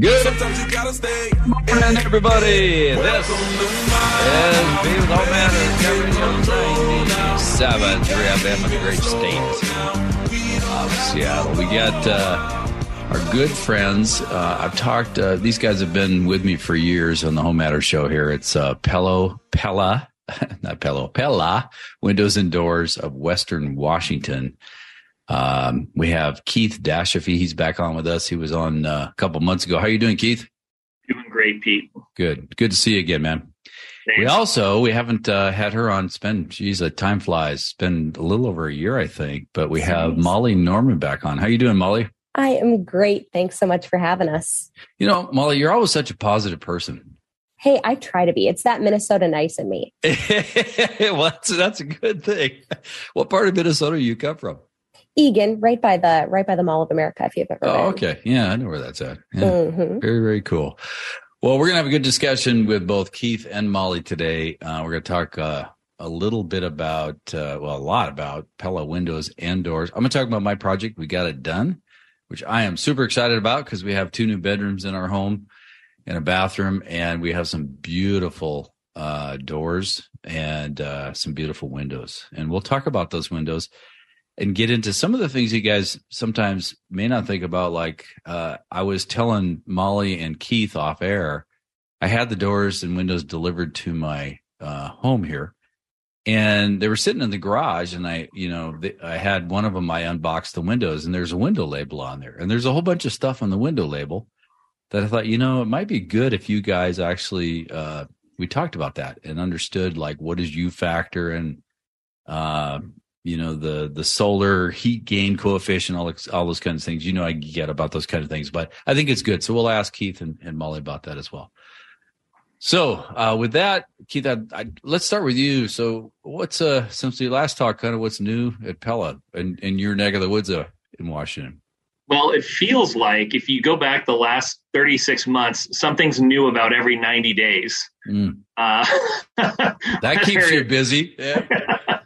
Good morning, everybody. This is Beavis All Matters, Seven three FM, a great state of Seattle. We got uh, our good friends. Uh, I've talked; uh, these guys have been with me for years on the Home Matters show. Here, it's uh, Pello Pella, not Pello Pella Windows and Doors of Western Washington. Um, we have Keith Dashafy. He's back on with us. He was on uh, a couple months ago. How are you doing, Keith? Doing great, Pete. Good. Good to see you again, man. Thanks. We also we haven't uh, had her on. It's been geez, uh, time flies. It's been a little over a year, I think. But we have Thanks. Molly Norman back on. How you doing, Molly? I am great. Thanks so much for having us. You know, Molly, you're always such a positive person. Hey, I try to be. It's that Minnesota nice in me. well, that's, that's a good thing. What part of Minnesota do you come from? Eagan, right by the right by the Mall of America. If you've ever Oh, been. okay. Yeah, I know where that's at. Yeah. hmm Very, very cool. Well, we're going to have a good discussion with both Keith and Molly today. Uh, we're going to talk uh, a little bit about, uh, well, a lot about Pella windows and doors. I'm going to talk about my project. We got it done, which I am super excited about because we have two new bedrooms in our home and a bathroom, and we have some beautiful uh, doors and uh, some beautiful windows. And we'll talk about those windows and get into some of the things you guys sometimes may not think about. Like uh, I was telling Molly and Keith off air, I had the doors and windows delivered to my uh, home here, and they were sitting in the garage. And I, you know, I had one of them. I unboxed the windows, and there's a window label on there, and there's a whole bunch of stuff on the window label that I thought, you know, it might be good if you guys actually uh, we talked about that and understood like what is U factor and uh, you know the the solar heat gain coefficient, all all those kinds of things. You know, I get about those kind of things, but I think it's good. So we'll ask Keith and, and Molly about that as well. So uh, with that, Keith, I, I, let's start with you. So what's uh since the last talk, kind of what's new at Pella and in your neck of the woods uh, in Washington? Well, it feels like if you go back the last 36 months, something's new about every 90 days. Mm, Uh, that keeps you busy. Yeah.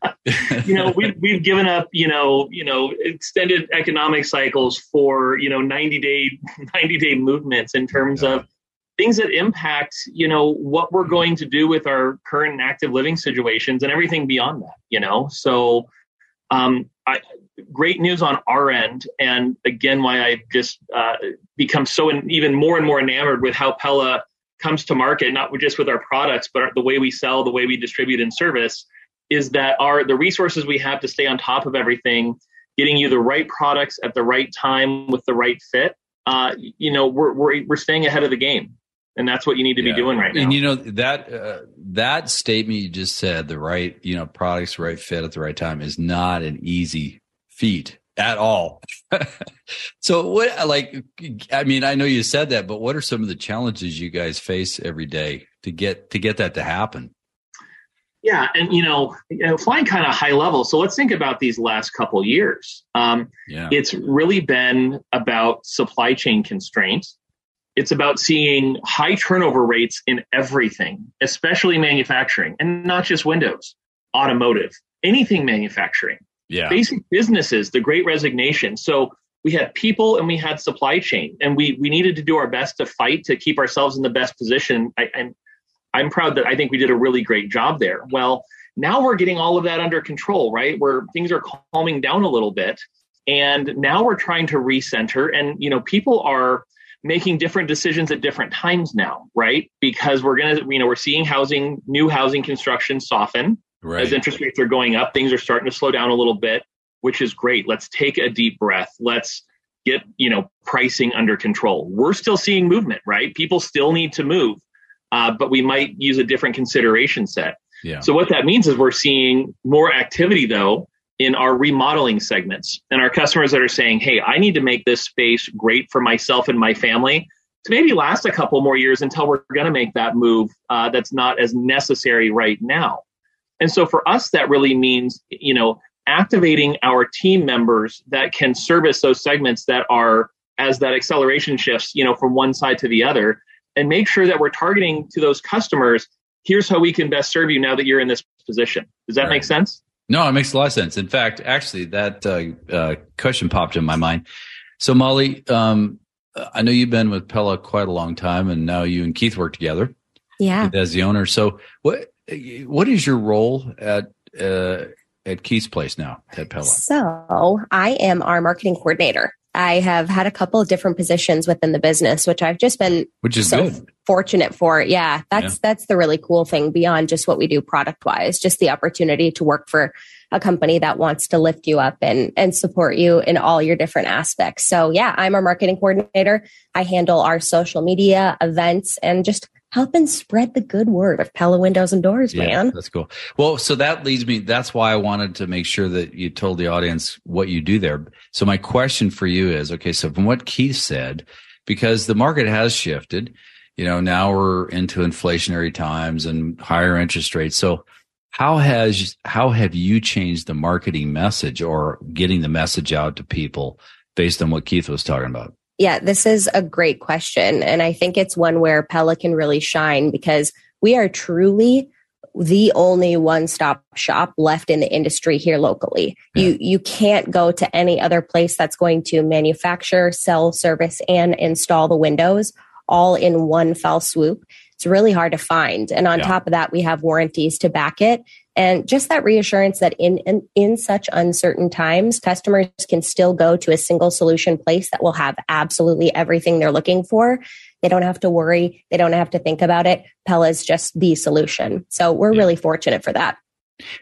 You know, we've we've given up, you know, you know, extended economic cycles for, you know, 90 day, 90 day movements in terms Yeah. of things that impact, you know, what we're going to do with our current and active living situations and everything beyond that, you know? So, um, I, great news on our end. And again, why I just, uh, become so en- even more and more enamored with how Pella comes to market, not just with our products, but the way we sell, the way we distribute and service is that our the resources we have to stay on top of everything, getting you the right products at the right time with the right fit. Uh, you know, we're we're we're staying ahead of the game, and that's what you need to Yeah. be doing right now. And you know that uh, that statement you just said, the right you know products, right fit at the right time, is not an easy feat at all. so what? Like, I mean, I know you said that, but what are some of the challenges you guys face every day to get to get that to happen? Yeah, and you know, you know flying kind of high level. So let's think about these last couple years. Um, Yeah, it's really been about supply chain constraints. It's about seeing high turnover rates in everything, especially manufacturing, and not just Windows, automotive, anything manufacturing. yeah, basic businesses, the great resignation. So we had people and we had supply chain, and we we needed to do our best to fight to keep ourselves in the best position. I, and I'm proud that I think we did a really great job there. Well, now we're getting all of that under control, right? Where things are calming down a little bit, and now we're trying to recenter. And you know, people are making different decisions at different times now, right? Because we're gonna, you know, we're seeing housing, new housing construction soften right. as interest rates are going up, things are starting to slow down a little bit, which is great. Let's take a deep breath. Let's get, you know, pricing under control. We're still seeing movement, right? People still need to move, uh, but we might use a different consideration set. yeah, So what that means is we're seeing more activity though in our remodeling segments and our customers that are saying, "Hey, I need to make this space great for myself and my family." To maybe last a couple more years until we're going to make that move uh, that's not as necessary right now. And so for us, that really means, you know, activating our team members that can service those segments that are as that acceleration shifts, you know, from one side to the other and make sure that we're targeting to those customers. Here's how we can best serve you now that you're in this position. Does that Right. make sense? No, it makes a lot of sense. In fact, actually, that uh, uh, question popped in my mind. So, Molly, um, I know you've been with Pella quite a long time, and now you and Keith work together. Yeah, as the owner. So what what is your role at uh, at Keith's place now at Pella? So I am our marketing coordinator. I have had a couple of different positions within the business, which I've just been which is so good. fortunate for. Yeah, that's yeah. that's the really cool thing beyond just what we do product wise, just the opportunity to work for a company that wants to lift you up and and support you in all your different aspects. So yeah, I'm our marketing coordinator. I handle our social media, events, and just helping spread the good word of Pella windows and doors, yeah, man. That's cool. Well, so that leads me. That's why I wanted to make sure that you told the audience what you do there. So my question for you is, okay, so from what Keith said, because the market has shifted, you know, now we're into inflationary times and higher interest rates. So how has how have you changed the marketing message or getting the message out to people based on what Keith was talking about? Yeah, this is a great question. And I think it's one where Pella can really shine because we are truly the only one-stop shop left in the industry here locally. Yeah. You you can't go to any other place that's going to manufacture, sell, service and install the windows all in one fell swoop. It's really hard to find. And on yeah. top of that, we have warranties to back it and just that reassurance that in, in, in such uncertain times customers can still go to a single solution place that will have absolutely everything they're looking for. They don't have to worry. They don't have to think about it. Pella is just the solution. So we're yeah. really fortunate for that.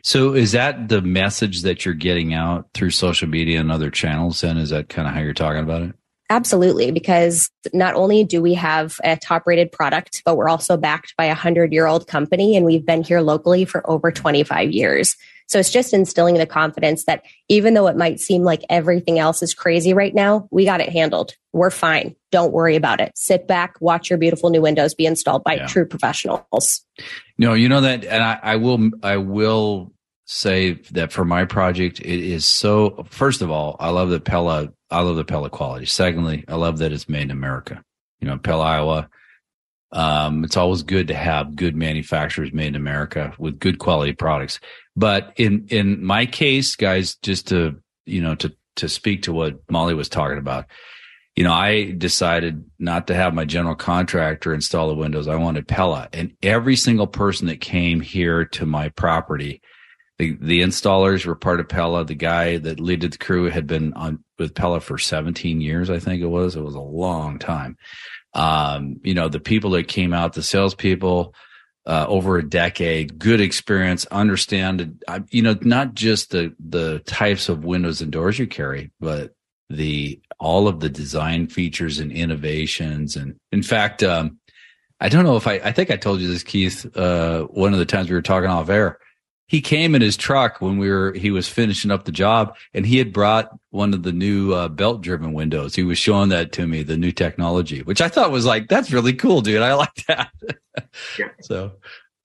So is that the message that you're getting out through social media and other channels then? Is that kind of how you're talking about it Absolutely, because not only do we have a top rated product, but we're also backed by a 100 year old company and we've been here locally for over 25 years. So it's just instilling the confidence that even though it might seem like everything else is crazy right now, we got it handled. We're fine. Don't worry about it. Sit back, watch your beautiful new windows be installed by yeah. true professionals. No, you know that, and I, I will, I will say that for my project, it is so. First of all, I love the Pella. I love the Pella quality. Secondly, I love that it's made in America. You know, Pella, Iowa. Um, it's always good to have good manufacturers made in America with good quality products. But in in my case, guys, just to you know to to speak to what Molly was talking about, you know, I decided not to have my general contractor install the windows. I wanted Pella, and every single person that came here to my property the the installers were part of Pella. The guy that leaded the crew had been on with Pella for 17 years, I think it was. It was a long time. Um, you know, the people that came out, the salespeople, uh, over a decade, good experience, understand, uh, you know, not just the the types of windows and doors you carry, but the all of the design features and innovations. And in fact, um, I don't know if I, I think I told you this, Keith, uh, one of the times we were talking off air he came in his truck when we were he was finishing up the job and he had brought one of the new uh, belt driven windows. He was showing that to me the new technology which i thought was like that's really cool dude. I like that. Yeah. so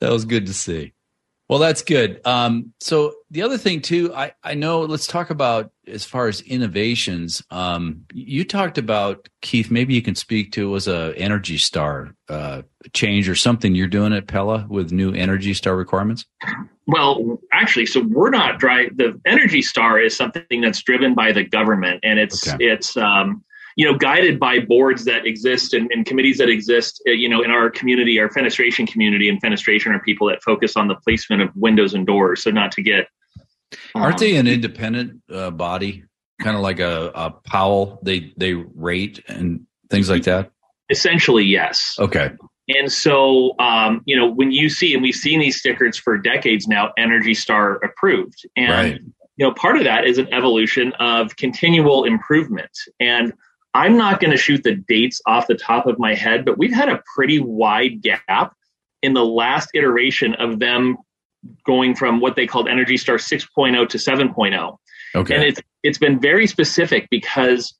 that was good to see well, that's good. Um, so the other thing too, I, I know. Let's talk about as far as innovations. Um, you talked about Keith. Maybe you can speak to was a Energy Star uh, change or something you're doing at Pella with new Energy Star requirements. Well, actually, so we're not dry. The Energy Star is something that's driven by the government, and it's okay. it's um, you know, guided by boards that exist and, and committees that exist, uh, you know, in our community, our fenestration community, and fenestration are people that focus on the placement of windows and doors. So not to get. Um, Aren't they an independent uh, body, kind of like a, a Powell? They they rate and things like that. Essentially, yes. Okay. And so, um, you know, when you see, and we've seen these stickers for decades now, Energy Star approved, and right. you know, part of that is an evolution of continual improvement and I'm not going to shoot the dates off the top of my head, but we've had a pretty wide gap in the last iteration of them going from what they called Energy Star 6.0 to 7.0. Okay. And it's it's been very specific because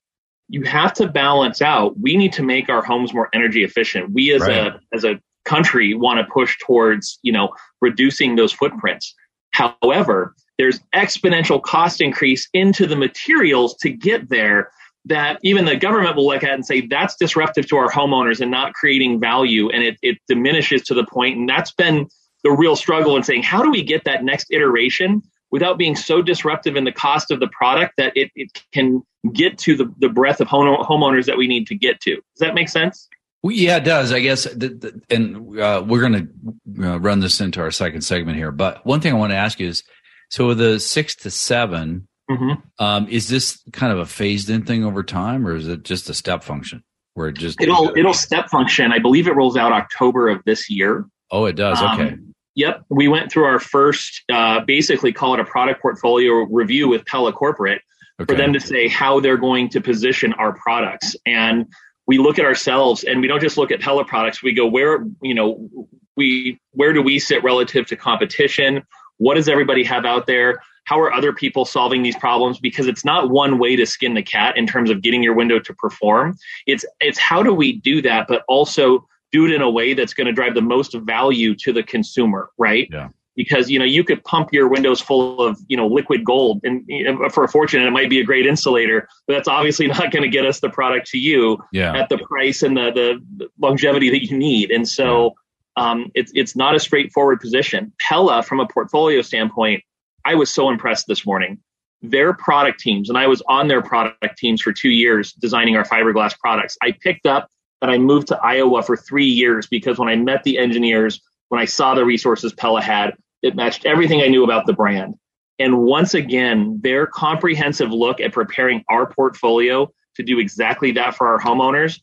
you have to balance out. We need to make our homes more energy efficient. We as right. a as a country want to push towards, you know, reducing those footprints. However, there's exponential cost increase into the materials to get there that even the government will look at and say that's disruptive to our homeowners and not creating value and it, it diminishes to the point and that's been the real struggle in saying how do we get that next iteration without being so disruptive in the cost of the product that it, it can get to the, the breadth of home, homeowners that we need to get to. Does that make sense? Well, yeah, it does. I guess, the, the, and uh, we're going to uh, run this into our second segment here. But one thing I want to ask you is, so the six to 7 mm-hmm. um, is this kind of a phased in thing over time, or is it just a step function where it just it'll it'll step function? I believe it rolls out October of this year. Oh, it does. Okay. Um, yep, we went through our first, uh, basically call it a product portfolio review with Pella Corporate okay. for them to say how they're going to position our products and we look at ourselves and we don't just look at Pella products. We go where you know we where do we sit relative to competition? What does everybody have out there? How are other people solving these problems? Because it's not one way to skin the cat in terms of getting your window to perform. It's it's how do we do that, but also do it in a way that's going to drive the most value to the consumer, right? Yeah because you know you could pump your windows full of you know liquid gold and you know, for a fortune and it might be a great insulator but that's obviously not going to get us the product to you yeah. at the price and the, the longevity that you need and so yeah. um, it's it's not a straightforward position pella from a portfolio standpoint i was so impressed this morning their product teams and i was on their product teams for two years designing our fiberglass products i picked up and i moved to iowa for three years because when i met the engineers when I saw the resources Pella had, it matched everything I knew about the brand. And once again, their comprehensive look at preparing our portfolio to do exactly that for our homeowners,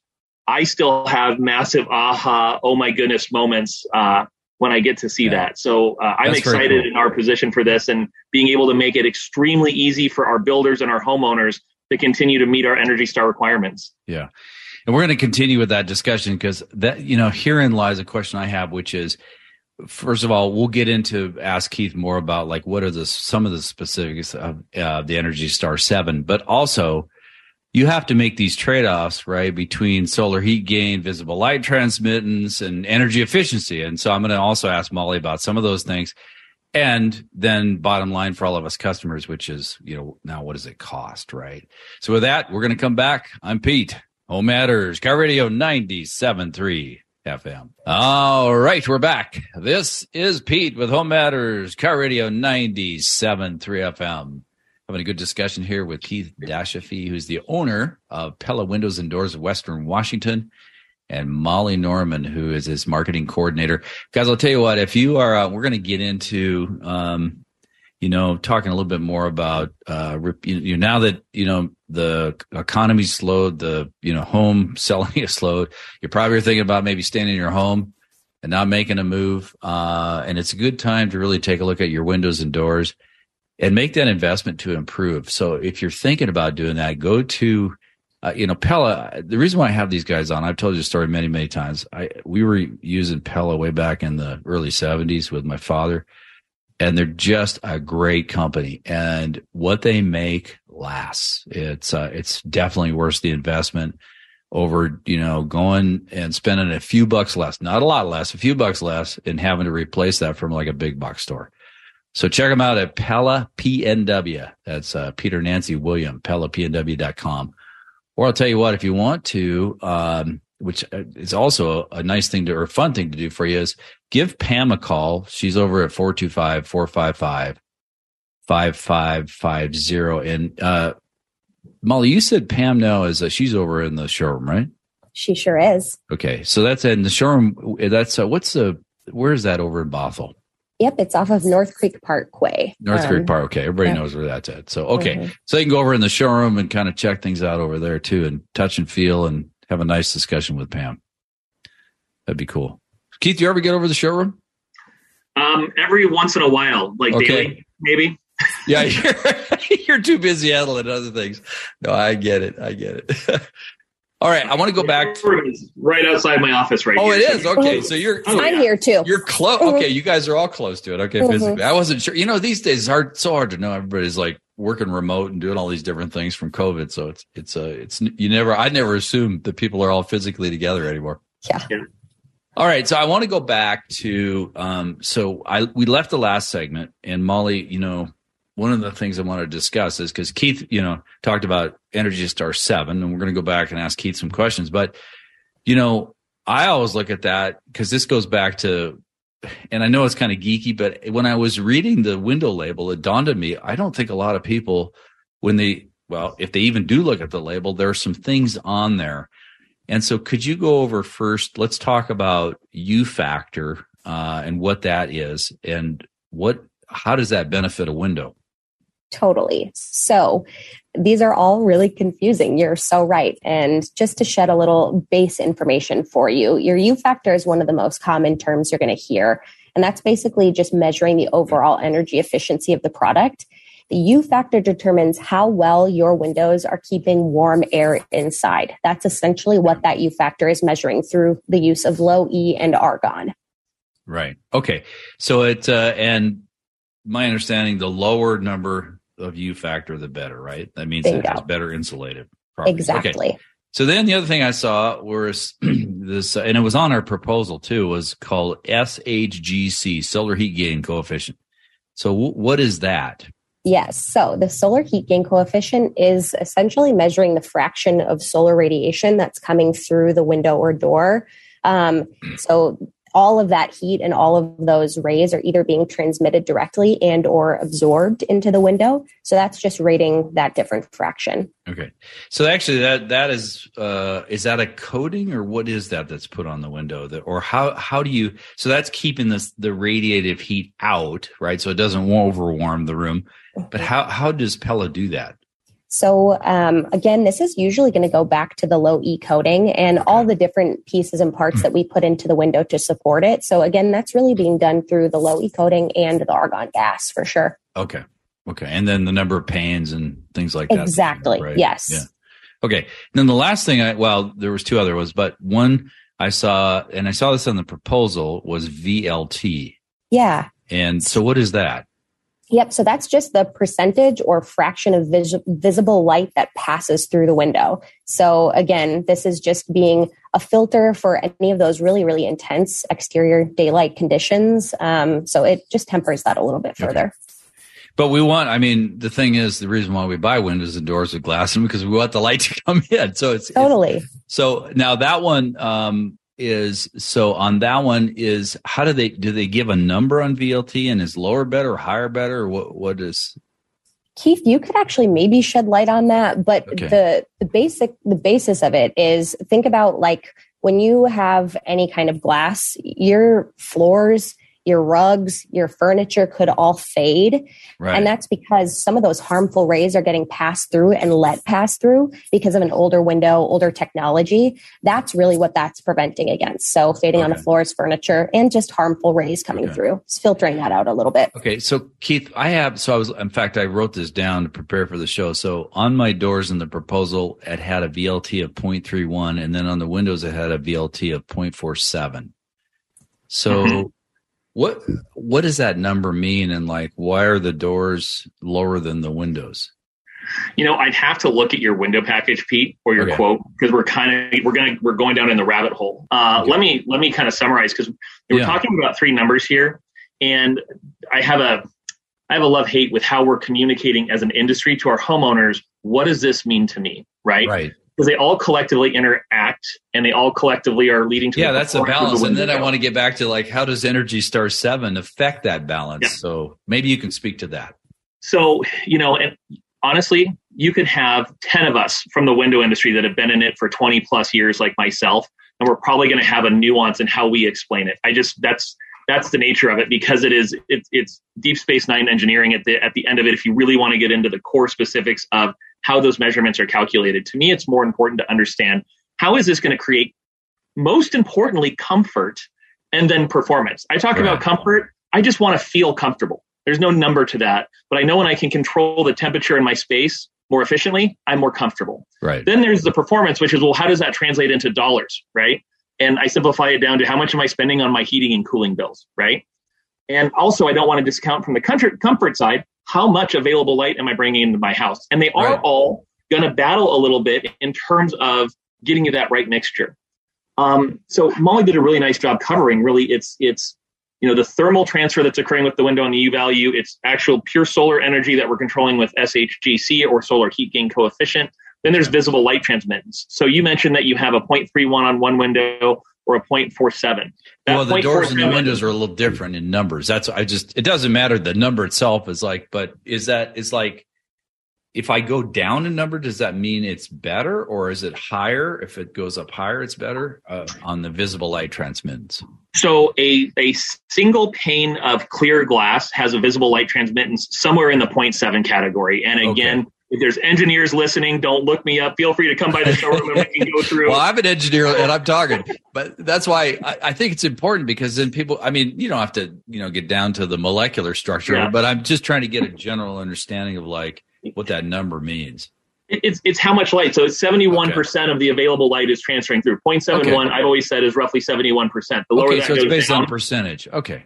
I still have massive aha, oh my goodness moments uh, when I get to see yeah. that. So uh, I'm excited cool. in our position for this and being able to make it extremely easy for our builders and our homeowners to continue to meet our Energy Star requirements. Yeah. And we're going to continue with that discussion because that, you know, herein lies a question I have, which is, first of all, we'll get into ask Keith more about like what are the some of the specifics of uh, the Energy Star Seven, but also you have to make these trade offs right between solar heat gain, visible light transmittance, and energy efficiency. And so I'm going to also ask Molly about some of those things. And then bottom line for all of us customers, which is, you know, now what does it cost, right? So with that, we're going to come back. I'm Pete. Home Matters, KIRO Radio 97.3. FM. All right, we're back. This is Pete with Home Matters, KIRO Radio 97.3 FM. Having a good discussion here with Keith Dashafee, who's the owner of Pella Windows and Doors of Western Washington, and Molly Norman, who is his marketing coordinator. Guys, I'll tell you what, if you are, uh, we're going to get into, um, you know, talking a little bit more about, uh, you know, now that, you know, the economy slowed, the you know home selling is slowed. You're probably thinking about maybe staying in your home and not making a move. Uh, and it's a good time to really take a look at your windows and doors and make that investment to improve. So if you're thinking about doing that, go to uh, you know Pella. The reason why I have these guys on, I've told you the story many many times. I we were using Pella way back in the early '70s with my father and they're just a great company and what they make lasts it's uh, it's definitely worth the investment over you know going and spending a few bucks less not a lot less a few bucks less and having to replace that from like a big box store so check them out at pella pnw that's uh, peter nancy william pellapnw.com or i'll tell you what if you want to um, which uh, is also a, a nice thing to or fun thing to do for you is give Pam a call. She's over at 425 455 5550. And uh, Molly, you said Pam now is uh, she's over in the showroom, right? She sure is. Okay. So that's in the showroom. That's uh, what's the, where is that over in Bothell? Yep, it's off of North Creek Parkway. North um, Creek Park. Okay, everybody yep. knows where that's at. So okay, mm-hmm. so you can go over in the showroom and kind of check things out over there too, and touch and feel, and have a nice discussion with Pam. That'd be cool. Keith, do you ever get over the showroom? Um, every once in a while, like okay. daily, maybe. yeah, you're, you're too busy handling other things. No, I get it. I get it. All right, I want to go back. To, right outside my office, right. Now. Oh, here. it is okay. So you're. Oh, I'm yeah. here too. You're close. Mm-hmm. Okay, you guys are all close to it. Okay, mm-hmm. physically, I wasn't sure. You know, these days it's hard, so hard to know. Everybody's like working remote and doing all these different things from COVID. So it's it's uh it's you never. I never assumed that people are all physically together anymore. Yeah. yeah. All right, so I want to go back to um, so I we left the last segment and Molly, you know, one of the things I want to discuss is because Keith, you know, talked about Energy Star Seven, and we're going to go back and ask Keith some questions. But you know, I always look at that because this goes back to and I know it's kind of geeky, but when I was reading the window label, it dawned on me, I don't think a lot of people, when they, well, if they even do look at the label, there are some things on there. And so could you go over first, let's talk about U factor uh, and what that is and what, how does that benefit a window? Totally. So these are all really confusing. You're so right. And just to shed a little base information for you, your U factor is one of the most common terms you're going to hear. And that's basically just measuring the overall energy efficiency of the product. The U factor determines how well your windows are keeping warm air inside. That's essentially what that U factor is measuring through the use of low E and argon. Right. Okay. So it, uh, and my understanding, the lower number of U factor, the better, right? That means Bingo. it has better insulated properties. Exactly. Okay. So then the other thing I saw was this, and it was on our proposal too, was called SHGC, solar heat gain coefficient. So w- what is that? Yes. So the solar heat gain coefficient is essentially measuring the fraction of solar radiation that's coming through the window or door. Um, so all of that heat and all of those rays are either being transmitted directly and or absorbed into the window. So that's just rating that different fraction. Okay. So actually that that is uh is that a coating or what is that that's put on the window that or how how do you so that's keeping this the radiative heat out right? So it doesn't overwarm the room. But how how does pella do that so um, again, this is usually going to go back to the low E coating and all the different pieces and parts that we put into the window to support it. So again, that's really being done through the low E coating and the argon gas for sure. Okay. Okay. And then the number of panes and things like that. Exactly. Right? Yes. Yeah. Okay. And then the last thing I, well, there was two other ones, but one I saw, and I saw this on the proposal was VLT. Yeah. And so what is that? Yep. So that's just the percentage or fraction of vis- visible light that passes through the window. So again, this is just being a filter for any of those really, really intense exterior daylight conditions. Um, so it just tempers that a little bit further. Okay. But we want, I mean, the thing is, the reason why we buy windows and doors with glass is because we want the light to come in. So it's totally. It's, so now that one, um, is so on that one is how do they do they give a number on VLT and is lower better or higher better or what what is Keith, you could actually maybe shed light on that, but okay. the the basic the basis of it is think about like when you have any kind of glass, your floors your rugs, your furniture could all fade. Right. And that's because some of those harmful rays are getting passed through and let pass through because of an older window, older technology. That's really what that's preventing against. So fading okay. on the floors, furniture, and just harmful rays coming okay. through. It's filtering that out a little bit. Okay. So Keith, I have, so I was, in fact, I wrote this down to prepare for the show. So on my doors in the proposal, it had a VLT of 0.31 and then on the windows, it had a VLT of 0.47. So mm-hmm. What what does that number mean and like why are the doors lower than the windows? You know, I'd have to look at your window package, Pete, or your okay. quote because we're kind of we're gonna we're going down in the rabbit hole. Uh, okay. Let me let me kind of summarize because we're yeah. talking about three numbers here, and I have a I have a love hate with how we're communicating as an industry to our homeowners. What does this mean to me? Right. Right because they all collectively interact and they all collectively are leading to yeah that's a balance. And then i want to get back to like how does energy star 7 affect that balance? Yeah. so maybe you can speak to that. So you know and honestly you could have 10 of us from the window industry that have been in it for 20 plus years like myself and we're probably going to have a nuance in how we explain it. I just that's that's the nature of it because it is it's, it's deep space nine engineering at the at the end of it if you really want to get into the core specifics of how those measurements are calculated. To me, it's more important to understand how is this going to create, most importantly, comfort and then performance. I talk right. about comfort. I just want to feel comfortable. There's no number to that, but I know when I can control the temperature in my space more efficiently, I'm more comfortable. Right. Then there's the performance, which is well, how does that translate into dollars, right? And I simplify it down to how much am I spending on my heating and cooling bills, right? And also, I don't want to discount from the comfort comfort side how much available light am I bringing into my house? And they are right. all going to battle a little bit in terms of getting you that right mixture. Um, so Molly did a really nice job covering. Really, it's it's you know the thermal transfer that's occurring with the window and the U value. It's actual pure solar energy that we're controlling with SHGC or solar heat gain coefficient. Then there's visible light transmittance. So you mentioned that you have a 0.31 on one window, or a 0.47. That well, the doors and the windows are a little different in numbers. That's I just it doesn't matter. The number itself is like, but is that is like if I go down in number, does that mean it's better, or is it higher? If it goes up higher, it's better uh, on the visible light transmittance. So a a single pane of clear glass has a visible light transmittance somewhere in the 0.7 category, and again. Okay if there's engineers listening, don't look me up. Feel free to come by the showroom and we can go through. well, I'm an engineer and I'm talking, but that's why I, I, think it's important because then people, I mean, you don't have to, you know, get down to the molecular structure, yeah. but I'm just trying to get a general understanding of like what that number means. It's it's how much light. So it's 71% okay. of the available light is transferring through. 0.71, okay. I've always said, is roughly 71%. The lower okay, that so it's based down, on percentage. Okay.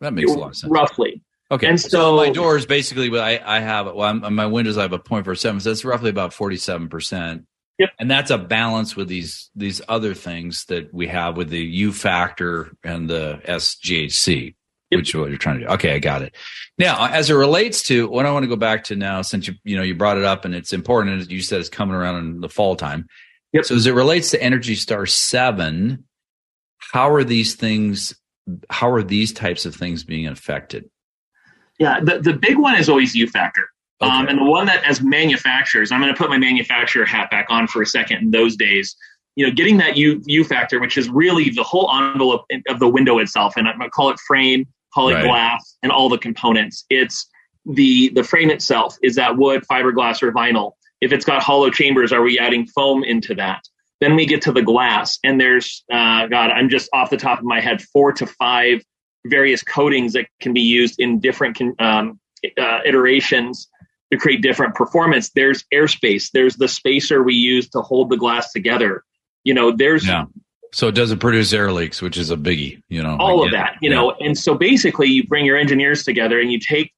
That makes a lot of sense. Roughly. Okay. And so, so my doors basically, I, I have, well, I'm, my windows, I have a 0.47. So that's roughly about 47%. Yep. And that's a balance with these, these other things that we have with the U factor and the SGHC, yep. which is what you're trying to do. Okay. I got it. Now, as it relates to what I want to go back to now, since you, you know, you brought it up and it's important, and you said it's coming around in the fall time. Yep. So as it relates to Energy Star 7, how are these things, how are these types of things being affected? Yeah, the, the big one is always U factor. Um, okay. Um, and the one that, as manufacturers, I'm going to put my manufacturer hat back on for a second. In those days, you know, getting that U U factor, which is really the whole envelope of the window itself, and I'm going to call it frame, call it right. glass, and all the components. It's the the frame itself. Is that wood, fiberglass, or vinyl? If it's got hollow chambers, are we adding foam into that? Then we get to the glass, and there's uh, God, I'm just off the top of my head, four to five various coatings that can be used in different um, uh, iterations to create different performance. There's airspace. There's the spacer we use to hold the glass together. You know, there's yeah. So it doesn't produce air leaks, which is a biggie. You know, all of that. You yeah. know, and so basically, you bring your engineers together and you take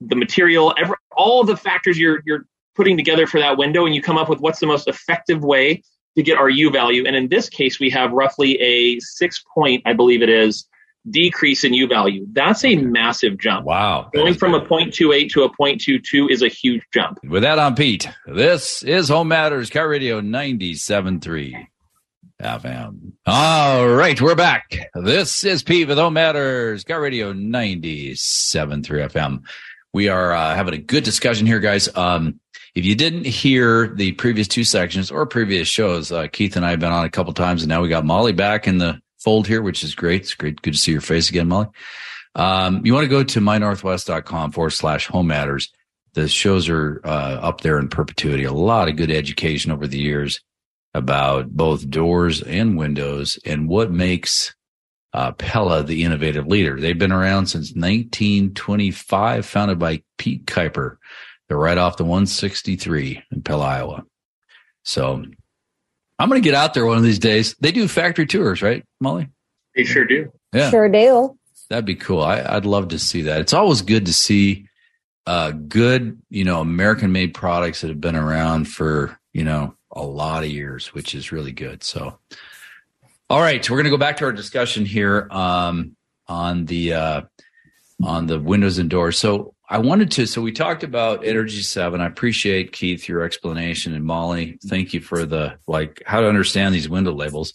the material, every, all the factors you're you're putting together for that window, and you come up with what's the most effective way to get our U value. And in this case, we have roughly a six point, I believe it is, decrease in U value. That's a massive jump. Wow. Going from a 0.28 to a 0.22 is a huge jump. With that, I'm Pete. This is Home Matters KIRO Radio 97.3 FM. All right, we're back. This is Pete with Home Matters KIRO Radio 97.3 FM. We are uh, having a good discussion here, guys. Um, if you didn't hear the previous two sections or previous shows, uh, Keith and I have been on a couple times, and now we got Molly back in the fold here, which is great. It's great. Good to see your face again, Molly. Um, you want to go to mynorthwest.com forward slash home matters. The shows are uh, up there in perpetuity. A lot of good education over the years about both doors and windows and what makes uh, Pella the innovative leader. They've been around since 1925, founded by Pete Kuyper. They're right off the 163 in Pella, Iowa. So I'm going to get out there one of these days. They do factory tours, right, Molly? They sure do. Yeah. Sure do. That'd be cool. I, would love to see that. It's always good to see uh, good, you know, American made products that have been around for, you know, a lot of years, which is really good. So, all right, we're going to go back to our discussion here um, on the uh, on the windows and doors. So, I wanted to. So we talked about Energy Seven. I appreciate Keith your explanation and Molly. Thank you for the like how to understand these window labels,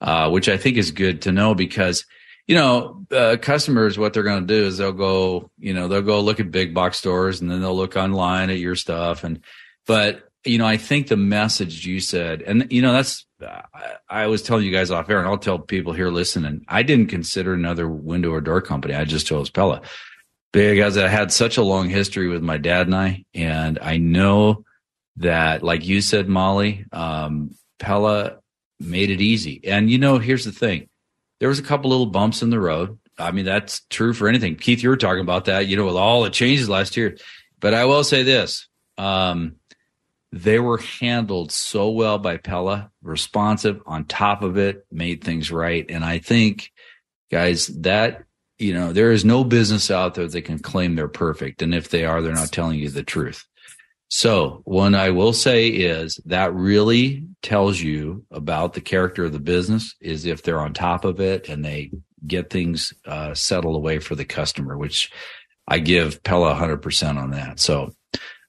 uh, which I think is good to know because you know uh, customers what they're going to do is they'll go you know they'll go look at big box stores and then they'll look online at your stuff and but you know I think the message you said and you know that's I, I was telling you guys off air and I'll tell people here listening I didn't consider another window or door company I just chose Pella because I had such a long history with my dad and I, and I know that, like you said, Molly, um, Pella made it easy. And you know, here's the thing: there was a couple little bumps in the road. I mean, that's true for anything. Keith, you were talking about that, you know, with all the changes last year. But I will say this: um, they were handled so well by Pella, responsive, on top of it, made things right. And I think, guys, that you know, there is no business out there that can claim they're perfect. And if they are, they're not telling you the truth. So what I will say is that really tells you about the character of the business is if they're on top of it and they get things uh, settled away for the customer, which I give Pella 100% on that. So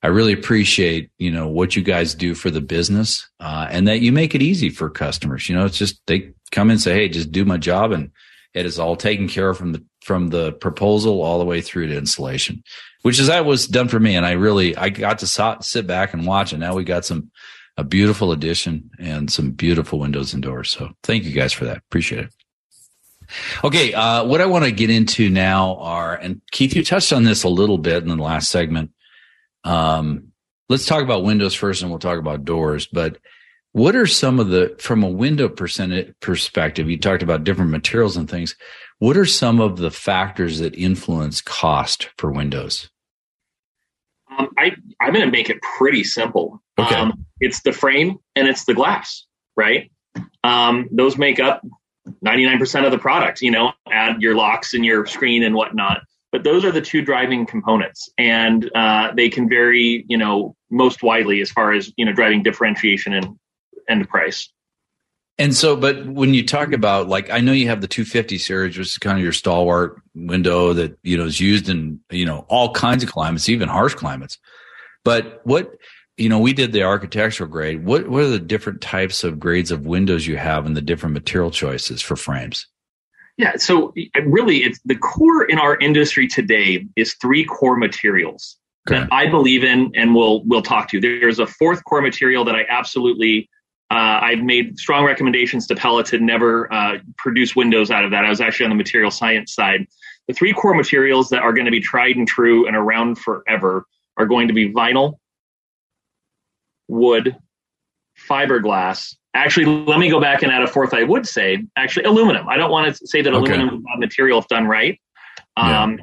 I really appreciate, you know, what you guys do for the business, uh, and that you make it easy for customers. You know, it's just, they come and say, Hey, just do my job. And it is all taken care of from the, from the proposal all the way through to installation, which is that was done for me. And I really, I got to sit back and watch. And now we got some, a beautiful addition and some beautiful windows and doors. So thank you guys for that. Appreciate it. Okay, uh, what I want to get into now are, and Keith, you touched on this a little bit in the last segment. Um, let's talk about windows first, and we'll talk about doors. But what are some of the, from a window percentage perspective? You talked about different materials and things. What are some of the factors that influence cost for windows? Um, I I'm going to make it pretty simple. Okay. Um, it's the frame and it's the glass, right? Um, those make up 99% of the product, you know, add your locks and your screen and whatnot. But those are the two driving components, and uh, they can vary, you know, most widely as far as you know driving differentiation and and price. And so, but when you talk about like, I know you have the 250 series, which is kind of your stalwart window that you know is used in you know all kinds of climates, even harsh climates. But what you know, we did the architectural grade. What what are the different types of grades of windows you have and the different material choices for frames? Yeah, so really, it's the core in our industry today is three core materials okay. that I believe in, and we'll we'll talk to. There's a fourth core material that I absolutely. Uh, I've made strong recommendations to Pella to never uh, produce windows out of that. I was actually on the material science side. The three core materials that are going to be tried and true and around forever are going to be vinyl, wood, fiberglass. Actually, let me go back and add a fourth. I would say actually aluminum. I don't want to say that okay. aluminum is material if done right um,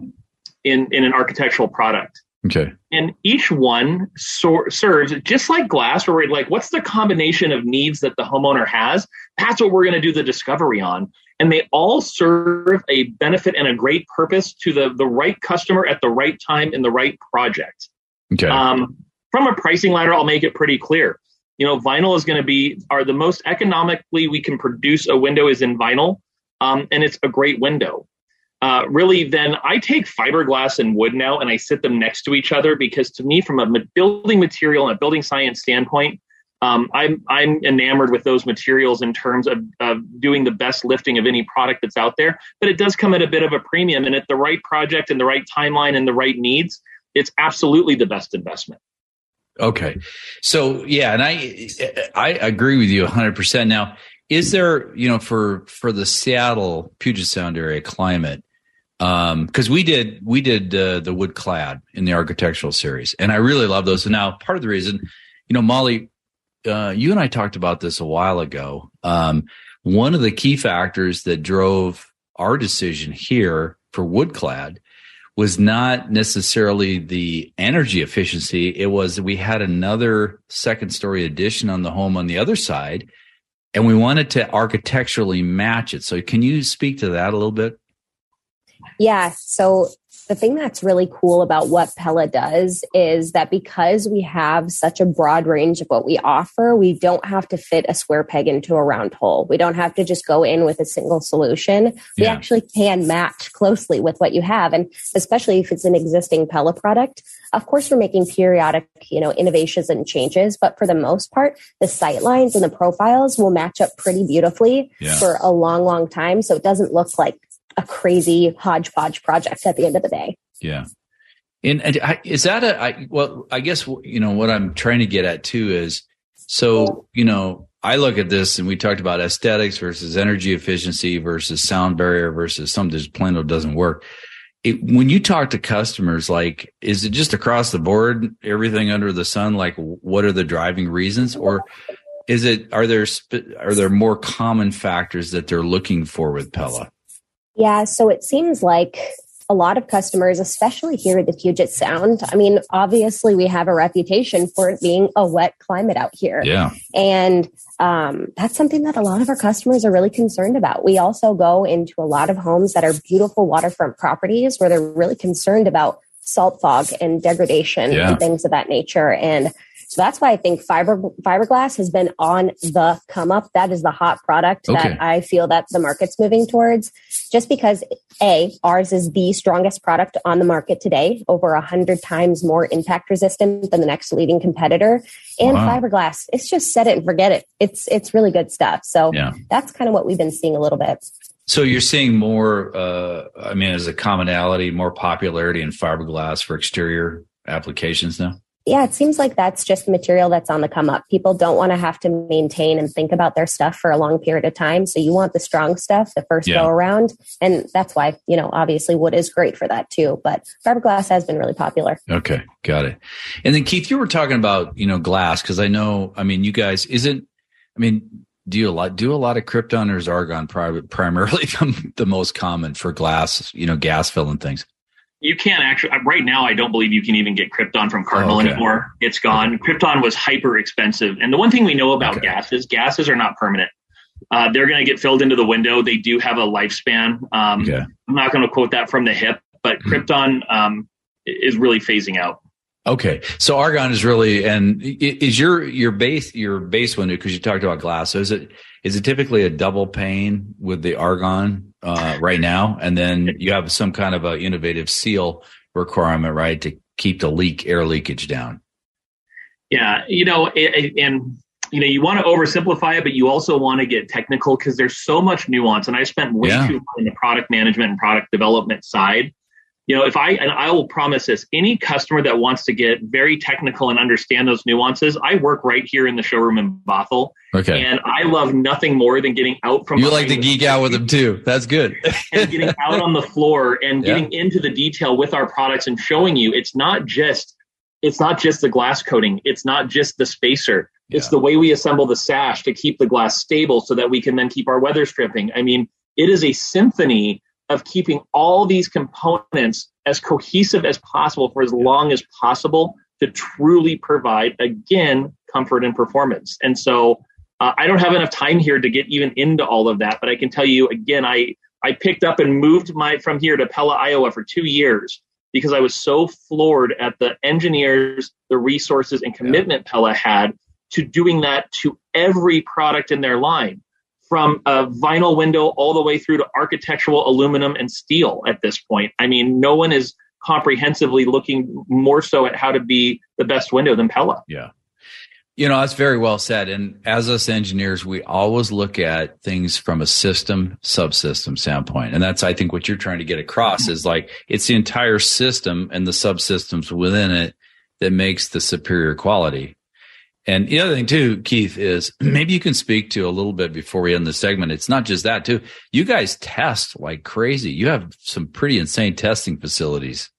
yeah. in in an architectural product. Okay. And each one so- serves just like glass, where we're like, what's the combination of needs that the homeowner has? That's what we're going to do the discovery on. And they all serve a benefit and a great purpose to the, the right customer at the right time in the right project. Okay. Um, from a pricing ladder, I'll make it pretty clear. You know, vinyl is going to be are the most economically we can produce a window is in vinyl, um, and it's a great window. Uh, really, then I take fiberglass and wood now and I sit them next to each other because to me, from a building material and a building science standpoint, um, I'm I'm enamored with those materials in terms of, of doing the best lifting of any product that's out there. But it does come at a bit of a premium, and at the right project and the right timeline and the right needs, it's absolutely the best investment. Okay. So yeah, and I I agree with you 100%. Now, is there, you know, for for the Seattle Puget Sound area climate um cuz we did we did uh, the wood clad in the architectural series and I really love those. And now part of the reason, you know, Molly uh, you and I talked about this a while ago. Um, one of the key factors that drove our decision here for wood clad was not necessarily the energy efficiency. It was we had another second story addition on the home on the other side, and we wanted to architecturally match it. So, can you speak to that a little bit? Yeah. So, the thing that's really cool about what Pella does is that because we have such a broad range of what we offer, we don't have to fit a square peg into a round hole. We don't have to just go in with a single solution. We yeah. actually can match closely with what you have. And especially if it's an existing Pella product, of course, we're making periodic, you know, innovations and changes, but for the most part, the sight lines and the profiles will match up pretty beautifully yeah. for a long, long time. So it doesn't look like a crazy hodgepodge project at the end of the day. Yeah. And, and I, is that a, I, well, I guess, you know, what I'm trying to get at too is, so, you know, I look at this and we talked about aesthetics versus energy efficiency versus sound barrier versus something that plain old doesn't work. It, when you talk to customers, like, is it just across the board, everything under the sun? Like, what are the driving reasons, or is it are there are there more common factors that they're looking for with Pella? Yeah, so it seems like a lot of customers, especially here at the Puget Sound. I mean, obviously, we have a reputation for it being a wet climate out here. Yeah. And um, that's something that a lot of our customers are really concerned about. We also go into a lot of homes that are beautiful waterfront properties where they're really concerned about salt fog and degradation Yeah. and things of that nature. And so that's why I think fiber fiberglass has been on the come up. That is the hot product Okay. that I feel that the market's moving towards. Just because a ours is the strongest product on the market today, over a hundred times more impact resistant than the next leading competitor, and Wow. fiberglass. It's just set it and forget it. It's it's really good stuff. So Yeah. that's kind of what we've been seeing a little bit. So you're seeing more, uh, I mean, as a commonality, more popularity in fiberglass for exterior applications now? Yeah, it seems like that's just the material that's on the come up. People don't want to have to maintain and think about their stuff for a long period of time. So you want the strong stuff the first Yeah. go around. And that's why, you know, obviously wood is great for that too. But fiberglass has been really popular. Okay, got it. And then Keith, you were talking about you know glass because I know, I mean, you guys isn't, I mean, do you a lot do a lot of krypton or is argon pri- primarily the, the most common for glass, you know, gas fill and things? You can't actually right now. I don't believe you can even get Krypton from Cardinal Oh, okay. anymore. It's gone. Krypton was hyper expensive, and the one thing we know about Okay. gases, gases are not permanent. Uh, they're going to get filled into the window. They do have a lifespan. Um, Okay, I'm not going to quote that from the hip, but Mhm. Krypton um, is really phasing out. okay. So argon is really and is your your base your base window because you talked about glass. So is it is it typically a double pane with the argon uh, right now, and then you have some kind of a innovative seal requirement, right, to keep the leak air leakage down? Yeah, you know, and you know, you want to oversimplify it, but you also want to get technical because there's so much nuance. And I spent way Yeah. too long in the product management and product development side. You know, if I and I will promise this, any customer that wants to get very technical and understand those nuances, I work right here in the showroom in Bothell, Okay. and I love nothing more than getting out from. You like to geek out with them too. That's good. and getting out on the floor and Yeah. getting into the detail with our products and showing you it's not just it's not just the glass coating it's not just the spacer it's the way we assemble the sash to keep the glass stable so that we can then keep our weather stripping i mean it is a symphony of keeping all these components as cohesive as possible for as long as possible to truly provide again comfort and performance. And so uh, i don't have enough time here to get even into all of that but i can tell you again i I picked up and moved my from here to Pella, Iowa for two years because I was so floored at the engineers, the resources, and commitment Pella had to doing that to every product in their line, from a vinyl window all the way through to architectural aluminum and steel. At this point, I mean, no one is comprehensively looking more so at how to be the best window than Pella. Yeah. You know, that's very well said. And as us engineers, we always look at things from a system, subsystem standpoint. And that's, I think, what you're trying to get across is like it's the entire system and the subsystems within it that makes the superior quality. And the other thing too, Keith, is maybe you can speak to a little bit before we end the segment. It's not just that too. You guys test like crazy. You have some pretty insane testing facilities.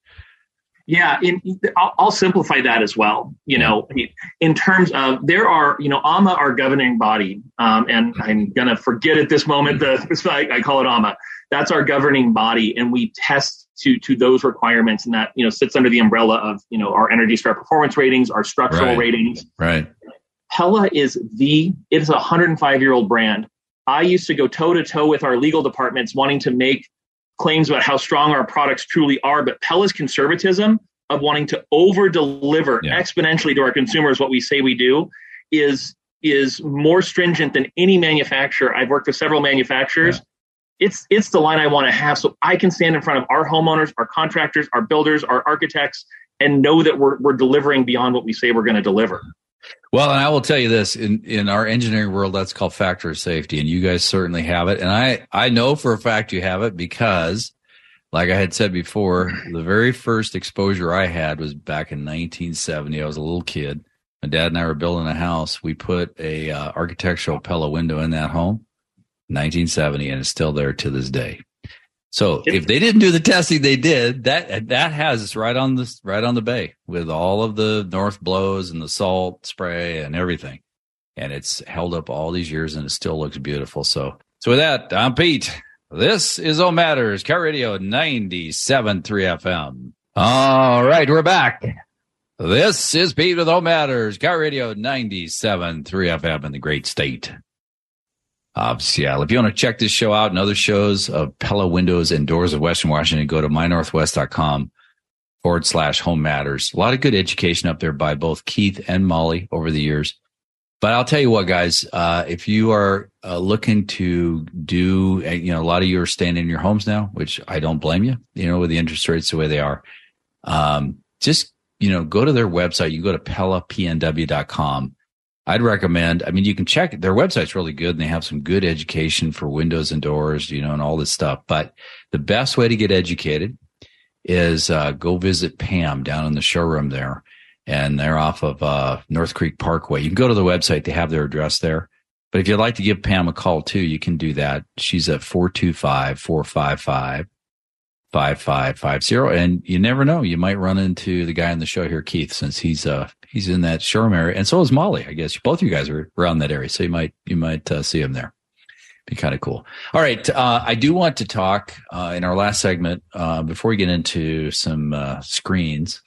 Yeah, in, I'll, I'll simplify that as well. You know, I mean, in terms of there are, you know, AMA, our governing body, um, and I'm gonna forget at this moment the I, I call it AMA. That's our governing body, and we test to to those requirements, and that you know sits under the umbrella of you know our Energy Star performance ratings, our structural Right. ratings. Right. Pella is the it is a 105 year old brand. I used to go toe to toe with our legal departments wanting to make claims about how strong our products truly are, but Pella's conservatism of wanting to over deliver Yeah. exponentially to our consumers what we say we do is is more stringent than any manufacturer. I've worked with several manufacturers. It's it's the line I want to have so I can stand in front of our homeowners, our contractors, our builders, our architects and know that we're we're delivering beyond what we say we're going to deliver. Well, and I will tell you this in, in our engineering world, that's called factor of safety. And you guys certainly have it. And I, I know for a fact you have it because like I had said before, the very first exposure I had was back in 1970. I was a little kid. My dad and I were building a house. We put a uh, architectural Pella window in that home, 1970, and it's still there to this day. So if they didn't do the testing they did, that that has us right on the right on the bay with all of the north blows and the salt spray and everything. And it's held up all these years and it still looks beautiful. So so with that, I'm Pete. This is Home Matters, KIRO Radio 97.3 FM. All right, we're back. This is Pete with Home Matters, KIRO Radio 97.3 FM in the great state of Seattle. If you want to check this show out and other shows of Pella Windows and Doors of Western Washington, go to mynorthwest.com forward slash home matters. A lot of good education up there by both Keith and Molly over the years. But I'll tell you what, guys, uh, if you are uh, looking to do, uh, you know, a lot of you are staying in your homes now, which I don't blame you, you know, with the interest rates the way they are. Um, just, you know, go to their website. You go to pellapnw.com. I'd recommend, I mean, you can check their website's really good and they have some good education for windows and doors, you know, and all this stuff. But the best way to get educated is uh, go visit Pam down in the showroom there. And they're off of uh, North Creek Parkway. You can go to the website, they have their address there. But if you'd like to give Pam a call too, you can do that. She's at 425 455 5550. And you never know, you might run into the guy on the show here, Keith, since he's uh he's in that showroom area. And so is Molly, I guess. Both of you guys are around that area. So you might you might uh, see him there be kind of cool. All right. Uh, I do want to talk uh, in our last segment uh, before we get into some uh, screens.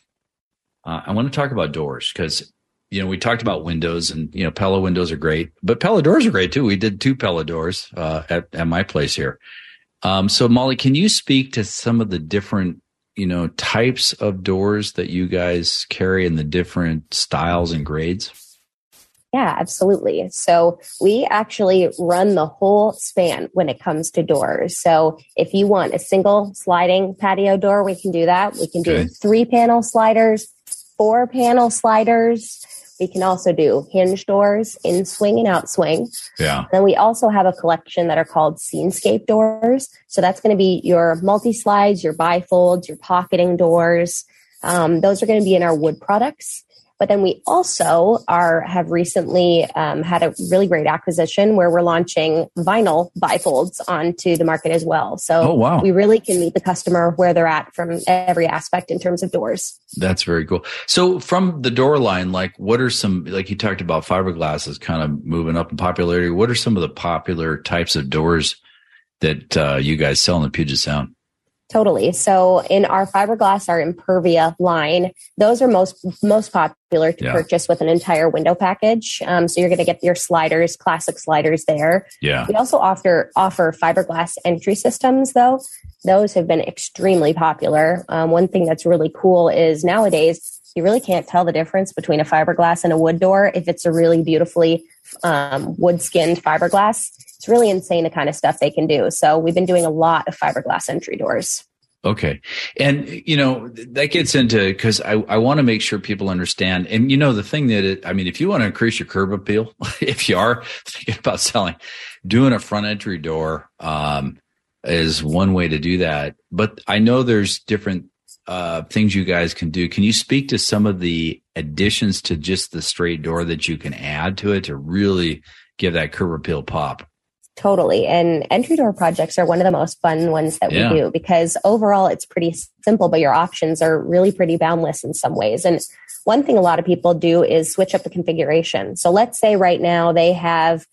Uh, I want to talk about doors because, you know, we talked about windows and, you know, Pella windows are great, but Pella doors are great too. We did two Pella doors uh, at, at my place here. Um, so, Molly, can you speak to some of the different, you know, types of doors that you guys carry and the different styles and grades? Yeah, absolutely. So we actually run the whole span when it comes to doors. So if you want a single sliding patio door, we can do that. We can do okay. three panel sliders, four panel sliders. We can also do hinge doors in swing and out swing. Yeah. then we also have a collection that are called scenescape doors. So that's going to be your multi slides, your bifolds, your pocketing doors. Um, those are going to be in our wood products. But then we also are have recently um, had a really great acquisition where we're launching vinyl bifolds onto the market as well. So oh, wow. we really can meet the customer where they're at from every aspect in terms of doors. That's very cool. So from the door line, like what are some like you talked about fiberglass is kind of moving up in popularity. What are some of the popular types of doors that uh, you guys sell in the Puget Sound? Totally. So in our fiberglass, our Impervia line, those are most most popular to yeah. purchase with an entire window package. Um, so you're going to get your sliders, classic sliders there. Yeah. We also offer offer fiberglass entry systems, though. Those have been extremely popular. Um, one thing that's really cool is nowadays you really can't tell the difference between a fiberglass and a wood door if it's a really beautifully um, wood skinned fiberglass it's really insane the kind of stuff they can do. So we've been doing a lot of fiberglass entry doors. Okay. And, you know, that gets into because I, I want to make sure people understand. And, you know, the thing that, it, I mean, if you want to increase your curb appeal, if you are thinking about selling, doing a front entry door um, is one way to do that. But I know there's different uh, things you guys can do. Can you speak to some of the additions to just the straight door that you can add to it to really give that curb appeal pop? Totally. And entry door projects are one of the most fun ones that yeah. we do because overall it's pretty simple, but your options are really pretty boundless in some ways. And one thing a lot of people do is switch up the configuration. So let's say right now they have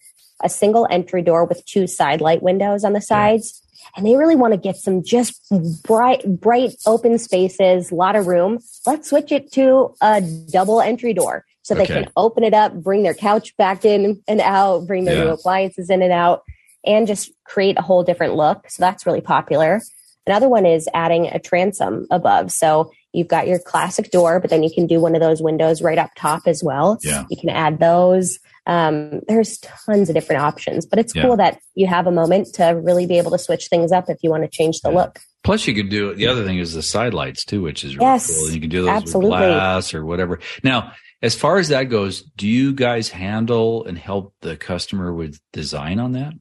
a single entry door with two side light windows on the sides. Yeah. And they really want to get some just bright, bright open spaces, a lot of room. Let's switch it to a double entry door so they okay. can open it up, bring their couch back in and out, bring their yeah. new appliances in and out, and just create a whole different look. So that's really popular. Another one is adding a transom above. So you've got your classic door, but then you can do one of those windows right up top as well. Yeah. You can add those. Um, there's tons of different options, but it's yeah. cool that you have a moment to really be able to switch things up if you want to change the yeah. look. Plus, you could do the other thing is the side lights too, which is really yes, cool. You can do those absolutely. with glass or whatever. Now, as far as that goes, do you guys handle and help the customer with design on that?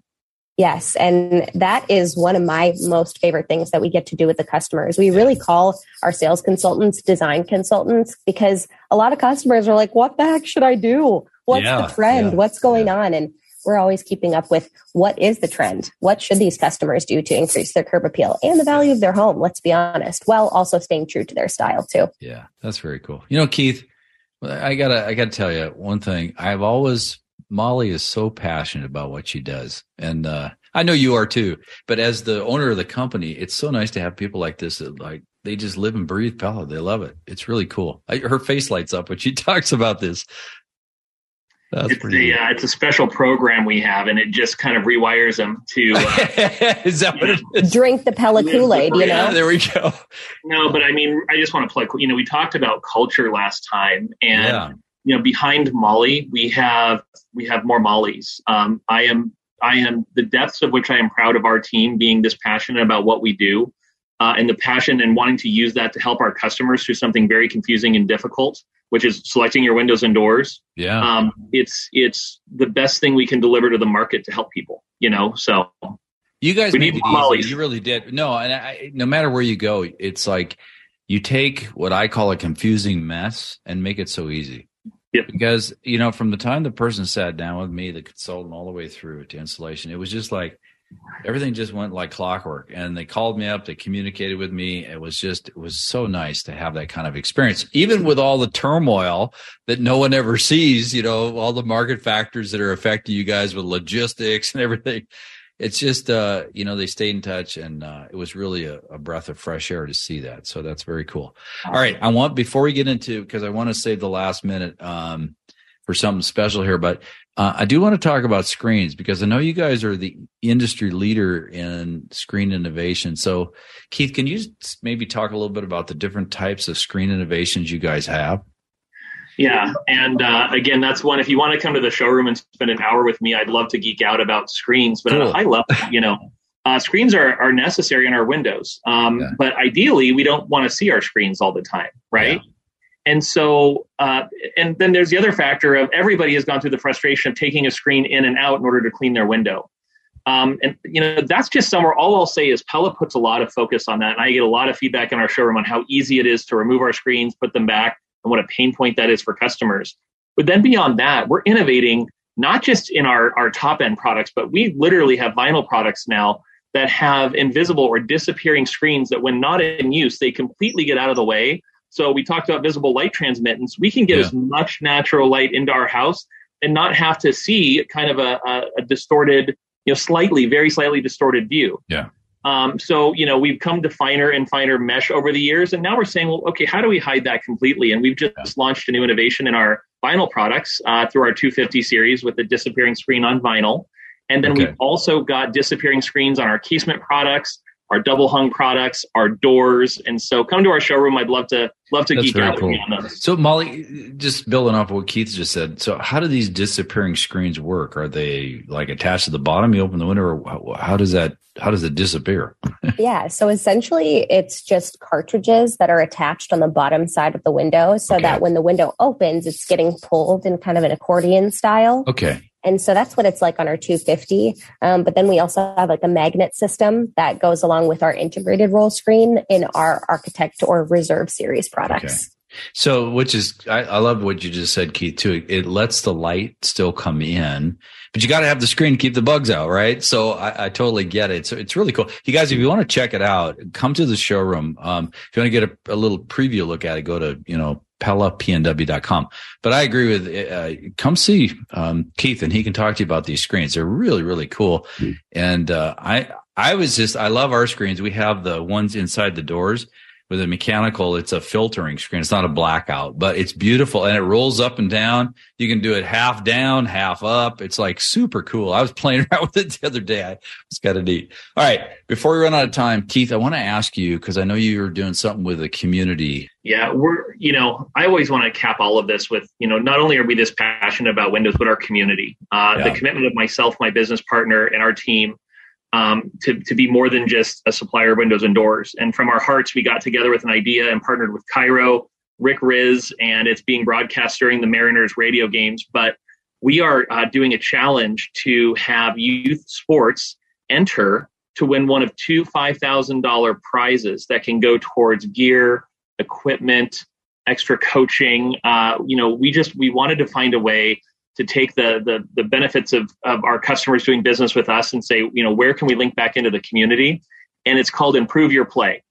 Yes. And that is one of my most favorite things that we get to do with the customers. We really call our sales consultants design consultants because a lot of customers are like, what the heck should I do? What's yeah, the trend? Yeah, What's going yeah. on? And we're always keeping up with what is the trend? What should these customers do to increase their curb appeal and the value of their home? Let's be honest, while also staying true to their style too. Yeah, that's very cool. You know, Keith, I gotta, I gotta tell you one thing. I've always, Molly is so passionate about what she does. And, uh, I know you are too, but as the owner of the company, it's so nice to have people like this that like, they just live and breathe Pella. They love it. It's really cool. I, her face lights up when she talks about this. That's it's a uh, it's a special program we have, and it just kind of rewires them to. Uh, is that what it is? Drink the Pella Kool Aid, you know. there we go. No, but I mean, I just want to plug. You know, we talked about culture last time, and yeah. You know, behind Molly, we have we have more Mollies. Um, I am I am the depths of which I am proud of our team being this passionate about what we do, uh, and the passion and wanting to use that to help our customers through something very confusing and difficult which is selecting your windows and doors. Yeah. Um, it's it's the best thing we can deliver to the market to help people. You know, so you guys made it easy. You really did. No, and I, no matter where you go, it's like you take what I call a confusing mess and make it so easy. Yep. Because you know, from the time the person sat down with me, the consultant, all the way through to installation, it was just like everything just went like clockwork. And they called me up they communicated with me. It was just it was so nice to have that kind of experience. Even with all the turmoil that no one ever sees you know all the market factors that are affecting you guys with logistics and everything it's just uh you know they stayed in touch and uh it was really a, a breath of fresh air to see that so that's very cool all right i want before we get into because i want to save the last minute um for something special here but uh, I do want to talk about screens because I know you guys are the industry leader in screen innovation. So, Keith, can you maybe talk a little bit about the different types of screen innovations you guys have? Yeah, and uh, again, that's one. If you want to come to the showroom and spend an hour with me, I'd love to geek out about screens. But cool. at a high level, you know, uh, screens are, are necessary in our windows. Um, yeah. But ideally, we don't want to see our screens all the time, right? Yeah. And so, uh, and then there's the other factor of everybody has gone through the frustration of taking a screen in and out in order to clean their window. Um, and you know that's just somewhere. All I'll say is Pella puts a lot of focus on that, and I get a lot of feedback in our showroom on how easy it is to remove our screens, put them back, and what a pain point that is for customers. But then beyond that, we're innovating not just in our our top end products, but we literally have vinyl products now that have invisible or disappearing screens that, when not in use, they completely get out of the way so we talked about visible light transmittance. We can get yeah. as much natural light into our house and not have to see kind of a, a, a distorted, you know, slightly, very slightly distorted view. Yeah. Um, so, you know, we've come to finer and finer mesh over the years. And now we're saying, well, okay, how do we hide that completely? And we've just yeah. launched a new innovation in our vinyl products uh, through our 250 series with the disappearing screen on vinyl. And then okay. we've also got disappearing screens on our casement products our double hung products, our doors. And so come to our showroom. I'd love to love to That's geek out cool. with you on those. So Molly, just building off what Keith just said. So how do these disappearing screens work? Are they like attached to the bottom? You open the window or how, how does that how does it disappear? yeah. So essentially it's just cartridges that are attached on the bottom side of the window so okay. that when the window opens, it's getting pulled in kind of an accordion style. Okay. And so that's what it's like on our 250. Um, but then we also have like a magnet system that goes along with our integrated roll screen in our architect or reserve series products. Okay. So, which is, I, I love what you just said, Keith, too. It lets the light still come in, but you got to have the screen to keep the bugs out, right? So I, I, totally get it. So it's really cool. You guys, if you want to check it out, come to the showroom. Um, if you want to get a, a little preview look at it, go to, you know, pellapnw.com. But I agree with, uh, come see, um, Keith and he can talk to you about these screens. They're really, really cool. Mm-hmm. And, uh, I, I was just, I love our screens. We have the ones inside the doors with a mechanical, it's a filtering screen. It's not a blackout, but it's beautiful and it rolls up and down. You can do it half down, half up. It's like super cool. I was playing around with it the other day. I was kind of neat. All right. Before we run out of time, Keith, I want to ask you, because I know you're doing something with the community. Yeah. We're, you know, I always want to cap all of this with, you know, not only are we this passionate about Windows, but our community, uh, yeah. the commitment of myself, my business partner, and our team um, to, to be more than just a supplier of windows and doors. And from our hearts, we got together with an idea and partnered with KIRO, Rick Rizzs, and it's being broadcast during the Mariners radio games. But we are uh, doing a challenge to have youth sports enter to win one of two $5,000 prizes that can go towards gear, equipment, extra coaching. Uh, you know, we just, we wanted to find a way to take the, the, the benefits of, of our customers doing business with us and say, you know, where can we link back into the community? And it's called Improve Your Play.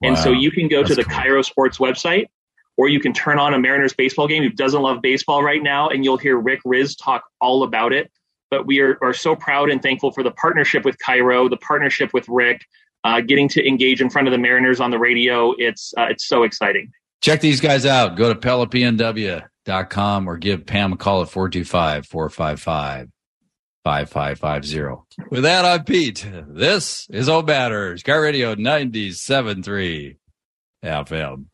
Wow. And so you can go That's to the cool. KIRO Sports website, or you can turn on a Mariners baseball game who doesn't love baseball right now, and you'll hear Rick Rizzs talk all about it. But we are, are so proud and thankful for the partnership with KIRO, the partnership with Rick, uh, getting to engage in front of the Mariners on the radio. It's uh, it's so exciting. Check these guys out. Go to Pella PNW com or give Pam a call at 425 455 5550. With that, I'm Pete. This is O Matters, KIRO Radio 97.3 FM.